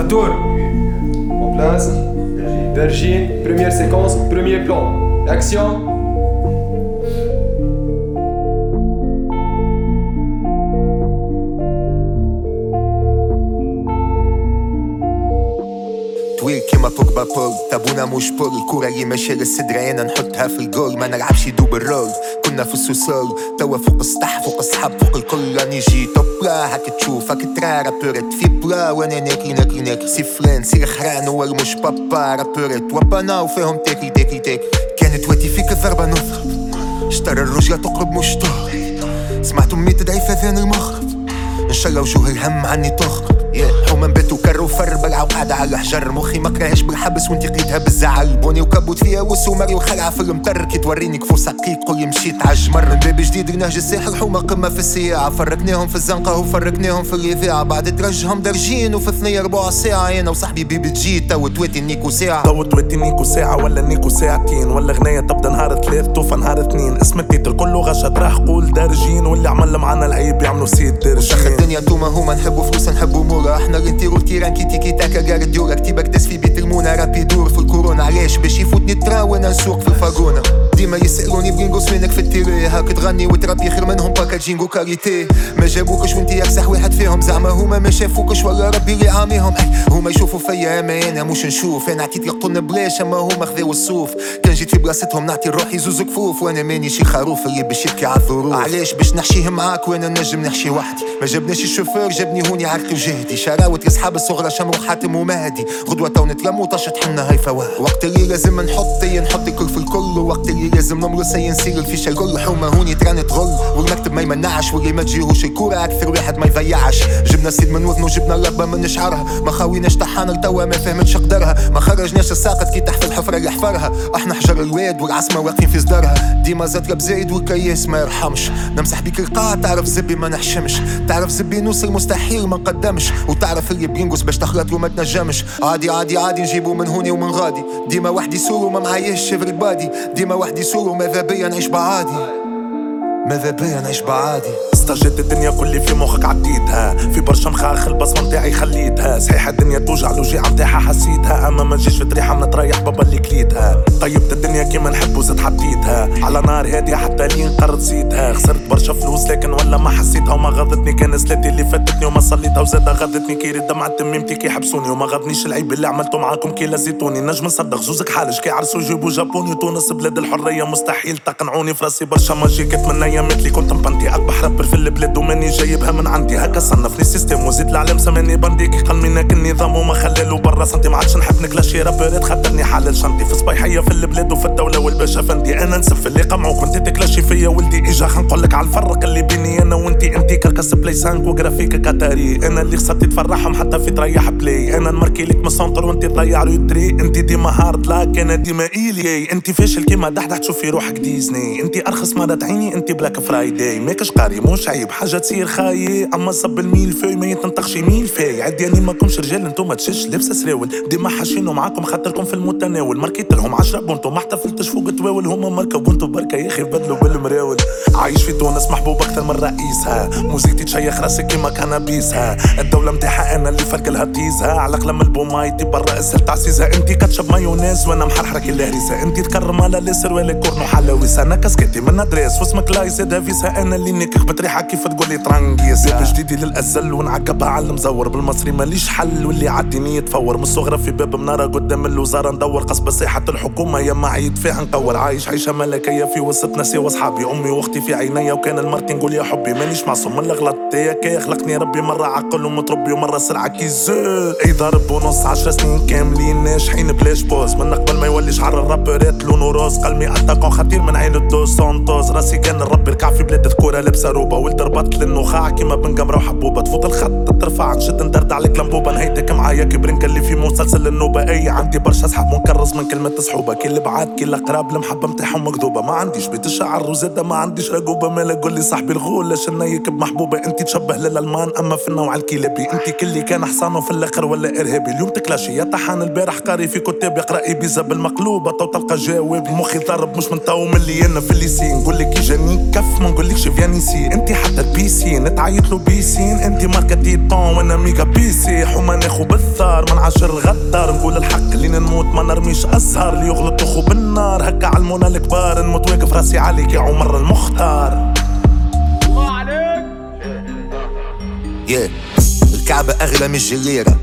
Ça tourne. En place. Virgin, première séquence, premier plan. Action. بول تابونا مش بول الكورة اللي ماشية للسدرينا نحطها في الجول. ما نلعبش دوب الرول. كنا في السوسول. توا فوق السطح فوق الصحاب فوق الكل. راني جي توب لا هاك تشوف هاك ترى. رابورت في بلا وأنا ناكل ناكل ناكل سي فلان سي الخران هو مش بابا. رابورت وبانا وفيهم تاكل تاكل تاكل كانت واتي فيك الضربة نضرب اشترى الرجلة تقرب مش تهرب سمعت أمي تدعي في أذان المغرب. إن شاء الله وجوه الهم عني تخرب yeah. حومة بيت وكر وفر بلعة وقاعدة على الحجر. مخي ما كرهش بالحبس وانتي قيتها بالزعل. بوني وكبوت فيها وس ومري وخلعة في المطر. كي توريني كفو سقيت قولي مشيت عالجمر. من باب جديد لنهج الساحل حومة قمة في السياعة. فرقناهم في الزنقة وفرقناهم في الإذاعة بعد ترجهم درجين وفي ثنية ربع ساعة. أنا وصاحبي بيبي تجي تو تويتي نيكو ساعة. تو تويتي نيكو ساعة ولا نيكو ساعتين. ولا غنية تبدأ نهار ثلاث توفى نهار اثنين. اسم التيتر كله غشة راح قول دارجين واللي عمل معانا العيب يعملوا سيد شيخ درجين الدنيا توما هما نحبوا فلوس نحبوا إحنا رنتيرو التيران كي تيكي تاكا قار ديورا كتيبك دس في بيت المونة رابي دور في علاش باش يفوتني الترا وأنا نسوق في الفاغونا ديما يسألوني بلينغوس وينك في التيري. هاك تغني وتربي خير منهم باكاجينغ وكاريتي ما جابوكش وانتي اكسح واحد فيهم. زعما هما ما شافوكش ولا ربي اللي عاميهم هما يشوفوا فيا أما أنا مش نشوف. أنا عطيت يقطن بلاش أما هما خذاو الصوف كان جيت في بلاصتهم نعطي روحي زوز كفوف وأنا ماني شي خروف اللي باش يبكي على الظروف. علاش باش نحشيه معاك وأنا نجم نحشي وحدي؟ ما جابناش الشوفور جابني هوني عرقي وجهدي شراوت اصحاب الصغرى شمرو حاتم ومهدي. غدوة تو نتلمو طشت حنا هاي فواه وقت اللي لازم نحط نحط الكل في الكل. وقت اللي لازم نمرس نسير الفيشة الكل. حومة هوني تران تغل والمكتب ما يمنعش واللي ما تجيهوش الكورة أكثر واحد ما يضيعش. جبنا سيد من وذنه جبنا لبة من شعرها. ما خاويناش طحانا لتوا ما فهمتش قدرها. ما خرجناش الساقط كي تحت الحفرة اللي حفرها. أحنا حجر الواد والعصمة واقفين في صدرها. ديما زاد لب زايد والكياس ما يرحمش. نمسح بيك القاع تعرف زبي ما نحشمش. تعرف زبي نوصل مستحيل ما نقدمش. وتعرف اللي بينقص باش تخلط وما تنجمش. عادي عادي عادي نجيبو من هوني ومن غادي. ديما وحدي سولو ما معايش everybody ديما وحدي سولو ماذا بيا نعيش بعادي؟ ماذا بيا نعيش بعادي؟ استجد الدنيا كل في مخك عديتها. في برشا مخاخ البصمة متاعي خليتها. صحيح الدنيا توجع الوجيعة متاعها حسيتها. أما ما تجيش في طريحة من تريح بابا اللي كليتها. طيبت الدنيا كيما نحب وزاد حطيتها على نار هادية حتى لين قررت زيدها خسرت برشا فلوس لكن ولا ما حسيتها وما غضتني. كان سلاتي اللي فاتتني وما صليتها وزاد غضتني. كي ريت دمعة تميمتي كي حبسوني وما غضنيش العيب اللي عملته معاكم كي لزيتوني. نجم نصدق زوزك حالش كي عرسوا جيبوا جابوني. تونس بلاد الحرية مستحيل تقنعوني. في راسي برشا ماجيكات من ايامات كنت مبنتي اقبح رابر في البلاد وماني جايبها من عندي. هكا صنفني سيستم وزيد العالم سماني بندي. كي قلمينك النظام وما خلالو برا. سنتي ما عادش نحب نكلاشي رابرات خاطرني حلال شنطي في صبيحية في البلاد وفي الدولة والباشا فندي. أنا نسف اللي قمعوك وانت تكلاشي فيا ولدي. إجا خنقولك على الفرق اللي بيني أنا وإنتي. إنتي كركس بلاي سانك وجرافيك كاتاري. أنا اللي خسرتي تفرحهم حتى في تريح بلاي. أنا نمركي لك من السنتر وإنتي تضيع له يدري إنتي ديما هارد لاك أنا ديما ايلي إنتي فاشل كيما دحدح تشوفي روحك ديزني. إنتي أرخص مرة عيني إنتي بلاك فرايداي ماكش قاري مش عيب حاجة تصير خايي أما صب الميل في ما يتنطقش ميل في عدي اني ماكمش رجال انتوما تشش لبسة سراول. ديما حاشينو معاكم خاطركم في المتناول. ماركيت لهم عشرة بونتو ما احتفلتش فوق تواول هما ماركة بونتو بركة يا أخي بدلوا بالمراول. عايش في تونس محبوب أكثر من رئيسها. موزيكتي تشيخ راسي كيما كنابيسها. الدولة متاعها أنا اللي فرق لها تيزها على قلم البومايتي برا أسهل تعسيزها أنتي كاتشب مايونيز وأنا محرحرة كي الهريسة أنتي تكرم على ليسر ولا كورنو حلاويسة. أنا كاسكيتي من أدريس واسمك لاي زاد هافيسها أنا اللي نكخ بتريحة كيف تقولي ترانجيس باب جديدي للازل ونعقبها على المزور بالمصري ماليش حل واللي عديني يتفور من الصغرى في باب منارة قدام الوزارة ندور. قصب صيحة الحكومة يا ما عيد فيها نقور عايش عيشة ملكية في وسط ناسي وأصحابي. أمي وأختي في عينيا وكان المرتي نقول يا حبي مانيش معصوم. من الغلط يا كي خلقني ربي مرة عقل ومتربي ومرة سرعة كي زو أي ضرب ونص عشر سنين كاملين ناجحين بلاش بوز. من قبل ما يوليش عر الرابرات لونه روز قلبي اتاكون خطير من عين الدو سونتوز راسي كان الرب يركع في بلاد ذكورة لابسة روبة ولد ربطت للنخاع كيما بن قمرة وحبوبة. تفوت الخط ترفع نشد ندرد عليك لمبوبة نهايتك معايا برنكا اللي في مسلسل النوبة. أي عندي برشا صحاب منكرز من كلمة صحوبة. كي البعاد كي القراب المحبة متاعهم مكذوبة. ما عنديش بيت الشعر وزادة ما عنديش رقوبة. مالا قول لي صاحبي الغول شنا يكب محبوبة. أنت تشبه للألمان أما في النوع الكيلبي أنت كلي كان حصان وفي الأخر ولا إرهابي. اليوم تكلاشي يا طحان البارح قاري في كتاب يقرأ ابيزا بالمقلوبة. تو تلقى جواب مخي ضرب مش من تو ملي أنا في الليسين نقول لك يجاني كف ما نقولكش فياني سي أنت حتى البيسين تعيط له بيسين انت ماركة تيتون وأنا ميجا بيسين يسيح وما ناخو بالثار ما نعشر غدار نقول الحق اللي نموت ما نرميش ازهر اللي يغلط تخو بالنار. هكا علمونا الكبار. نموت واقف راسي عليك يا عمر المختار. yeah. الكعبة أغلى من الجليرة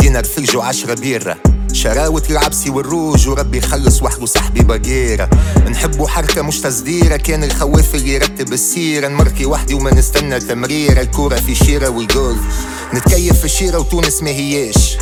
دينار ثلج وعشرة بيرة. شراوة العبسي والروج وربي يخلص وحده صاحبي بقيرة. نحبو حركة مش تصديرة كان الخواف اللي يرتب السيرة. نمركي وحدي وما نستنى تمريرة الكورة في شيرة والجول. نتكيف في شيرة وتونس ما هياش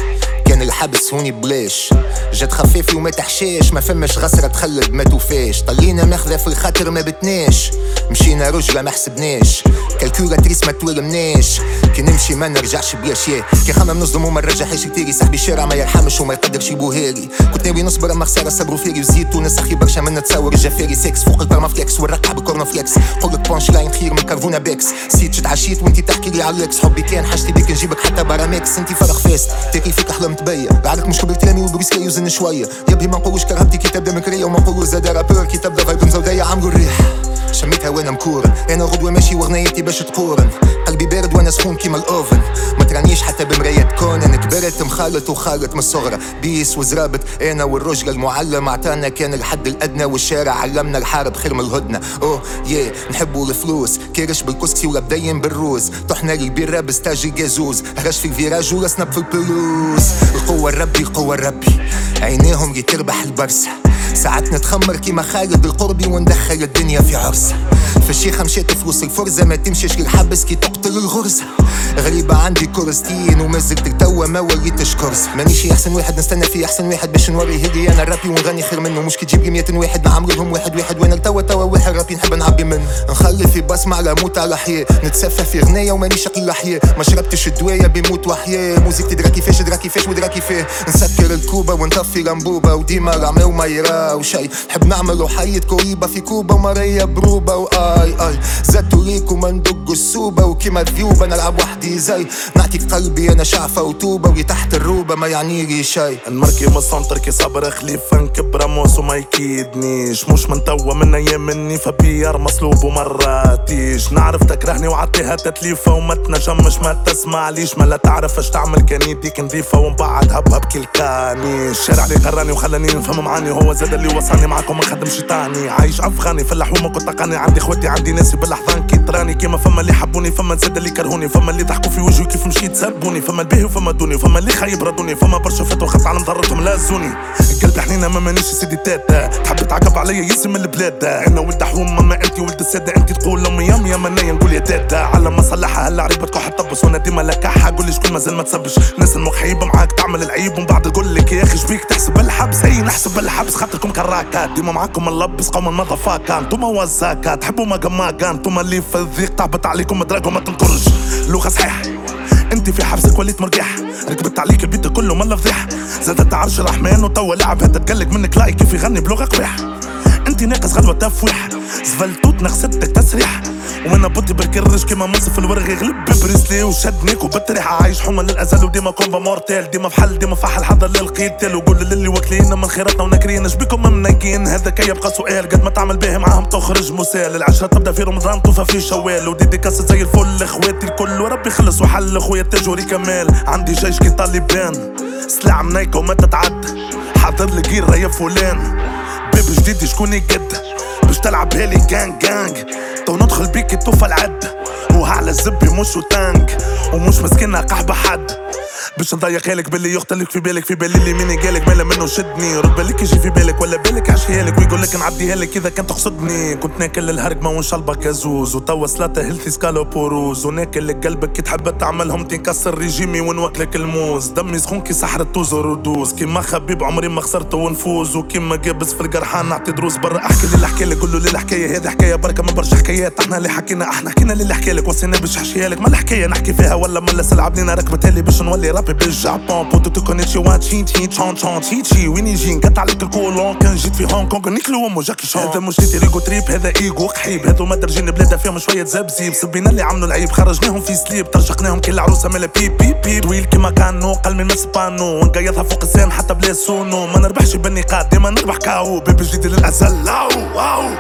كان الحبس هوني بلاش. جات خفافي وما تحشاش ما فماش غسرة تخلد ما توفاش طلينا ماخذة في الخاطر ما بتناش مشينا رجلة ما حسبناش. كالكولاتريس ما تولمناش كي نمشي ما نرجعش بلاشياء كي خمم نصدم وما نرجعش كتيري. صاحبي الشارع ما يرحمش وما يقدرش يبوهالي كنت ناوي نصبر أما خسارة صبروا فيري. وزيد تونس أخي برشا من نتصور الجفاري سكس فوق البرما فليكس. والرقع بكورنا فليكس. قولك بونش لاين خير من كرفونا بيكس سيت شت عشيت وانتي تحكي لي على الاكس حبي كان حاجتي بيك نجيبك حتى براميكس انتي فرق فاست. تاكل فيك احلام تبين بعدك مش قبل كلامي وبريسكي يوزن شوية. يبي ما نقولوش كرهبتي كي تبدأ مكرية وما نقولوش زاد رابور. كي تبدأ فايب مزودية عمرو الريح. شميتها وأنا مكورن. أنا غدوة ماشي وغنيتي باش تقورن. قلبي بارد وأنا سخون كيما الاوفن. ما ترانيش حتى بمراية كونن كبرت مخالط وخالط من الصغرى. بيس وزرابت أنا والرجل المعلم. عطانا كان الحد الادنى والشارع علمنا الحارب خير من الهدنة. اوه ياه نحبوا الفلوس. كرش بالكسكسي ولا بدين بالروز. طحنا البيرة بستاج الجازوز هرش في الفيراج ورسنا في البلوز. القوة الربي القوة الربي. عينيهم جي تربح البرسة. ساعات نتخمر كيما خالد القربي وندخل الدنيا في عرسة في الشيخة مشيت فلوس الفرزة ما تمشيش للحبس كي تقتل الغرزة غريبة عندي كورستين وما زلت توا ما وريتش كرسي مانيش أحسن واحد نستنى فيه أحسن واحد باش نوري هدي أنا رابي ونغني خير منه مش كي تجيب لي 100 واحد نعمل لهم واحد واحد. وأنا توا توا واحد رابي نحب نعبي منه. نخلي في بصمة على موت على حياة. نتسفى في غنية ومانيش شكل حياة. ما شربتش الدواية بموت وحياة. موزيكتي درا كيفاش درا كيفاش ودرا كيفاه. نسكر الكوبا ونطفي لمبوبة. وديما رعمة وما يراو شي. نحب نعملو حية كوريبا في كوبا وماريا بروبا واي اي زادتو ليك وما ندق السوبة وكيما الذيوبة نلعب وحدي زي نعطيك قلبي أنا شعفة وتوبة وي تحت الروبة ما يعنيلي شي. نمركي من السنتر كي صبر خليفة نكب راموس وما يكيدنيش. مش من توا من أيام مني فبيار مصلوب ومراتيش نعرف تكرهني وعطيها تتليفة وما تنجمش ما تسمعليش. ما لا تعرف اش تعمل كان يديك نظيفة ومن بعد هبها بكل كاني الشارع اللي قراني وخلاني نفهم معاني هو زاد اللي وصلني معاكم ما خدمش تاني. عايش أفغاني في اللحوم كنت عندي عندي ناسي بالأحضان كي تراني. كيما فما اللي حبوني فما زاد اللي كرهوني. فما اللي ضحكوا في وجهي كيف مشيت سبوني فما الباهي وفما دوني. وفما اللي خايب ردوني فما برشا فاتوا خط على مضرتهم لازوني قلبي حنينة ما مانيش سيدي تاتا. تحب تعقب عليا يسم البلاد. أنا ولد حوم ماما انت ولد الساده انت تقول أمي يام يا منايا نقول يا تاتا. على ما صلحها هلا عريبة تكون حتطبس وأنا ديما لكحها قول لي شكون مازال ما تسبش ناس المخيبة معاك تعمل العيب. ومن بعد تقول لك يا أخي شبيك تحسب الحبس هي نحسب الحبس خاطركم كراكات. ديما معاكم نلبس قوم المضافاكا انتوما وزاكا تحبوا ما قماكا انتوما اللي في الضيق تعبت عليكم دراكم ما تنكرش لغة صحيح انت في حبسك وليت مرجح ركبت عليك البيت كله ملا فضيح. زادت عرش الرحمن وتوا لاعب هذا تقلق منك لايك كيف يغني بلغة قبيح انت ناقص غلوة تفويح. زفلتوت نغستك تسريح. وأنا بطي بالكرش كيما منصف الورغ يغلب ببريسلي وشدنيك وبالتريحة عايش حمى للأزل وديما كومبا مورتيل. ديما في حل ديما فحل حضر للقيتل وقول للي واكلين من خيراتنا وناكرين. اش بيكم مناكين هذا كي يبقى سؤال. قد ما تعمل به معاهم تخرج مسال العشرة تبدأ في رمضان توفى في شوال. وديدي كاسة زي الفل إخواتي الكل. وربي خلص وحل أخويا التجوري كمال. عندي جيش كي طالبان سلاح منيكة وما تتعد. حاضر لي يا فلان. باب جديد شكون يقد باش تلعب هالي جانج جانج. تو ندخل بيك توفى العد. وهعلى الزبي مش وتانك ومش مسكينها قحبة حد. باش نضيق لك باللي يختلك في بالك في بالي اللي مين قالك. مالا منه شدني. رد بالك يجي في بالك ولا بالك عشيها لك ويقول لك نعديها لك إذا كان تقصدني. كنت ناكل الهرقمة ونشلبك كازوز وتوا سلاطة هيلثي سكالو بوروز وناكل لك قلبك كي تحب تعملهم تنكسر ريجيمي ونوكلك الموز. دمي سخون كي سحر التوز ودوز. كيما خبيب عمري ما خسرته ونفوز. وكيما جابس في القرحان نعطي دروس برا. احكي للي حكي لك قول له الحكاية هذه حكاية بركة ما برشا حكايات. إحنا اللي حكينا إحنا حكينا للي حكي لك. وصينا باش ما الحكاية نحكي فيها ولا ملا سلعب لينا ركبتها لي باش نولي رابي بالجابون بوتو تو كونيتشي وان تشي تشي تشون تشون تشي تشي وين يجي نقطع عليك الكولون كان جيت في هونغ كونغ نيكلو امو جاكي شون هذا مش تيتي ريكو تريب هذا ايجو قحيب هذو ما درجين بلادها فيهم شوية زبزيب سبينا اللي عملوا العيب خرجناهم في سليب ترشقناهم كل عروسه مالا بيب بيب بيب طويل كيما كانو قل من مسبانو ونقيضها فوق السين حتى بلا سونو ما نربحش بالنقاط ديما نربح كاو بيبي جديد للازل لاو واو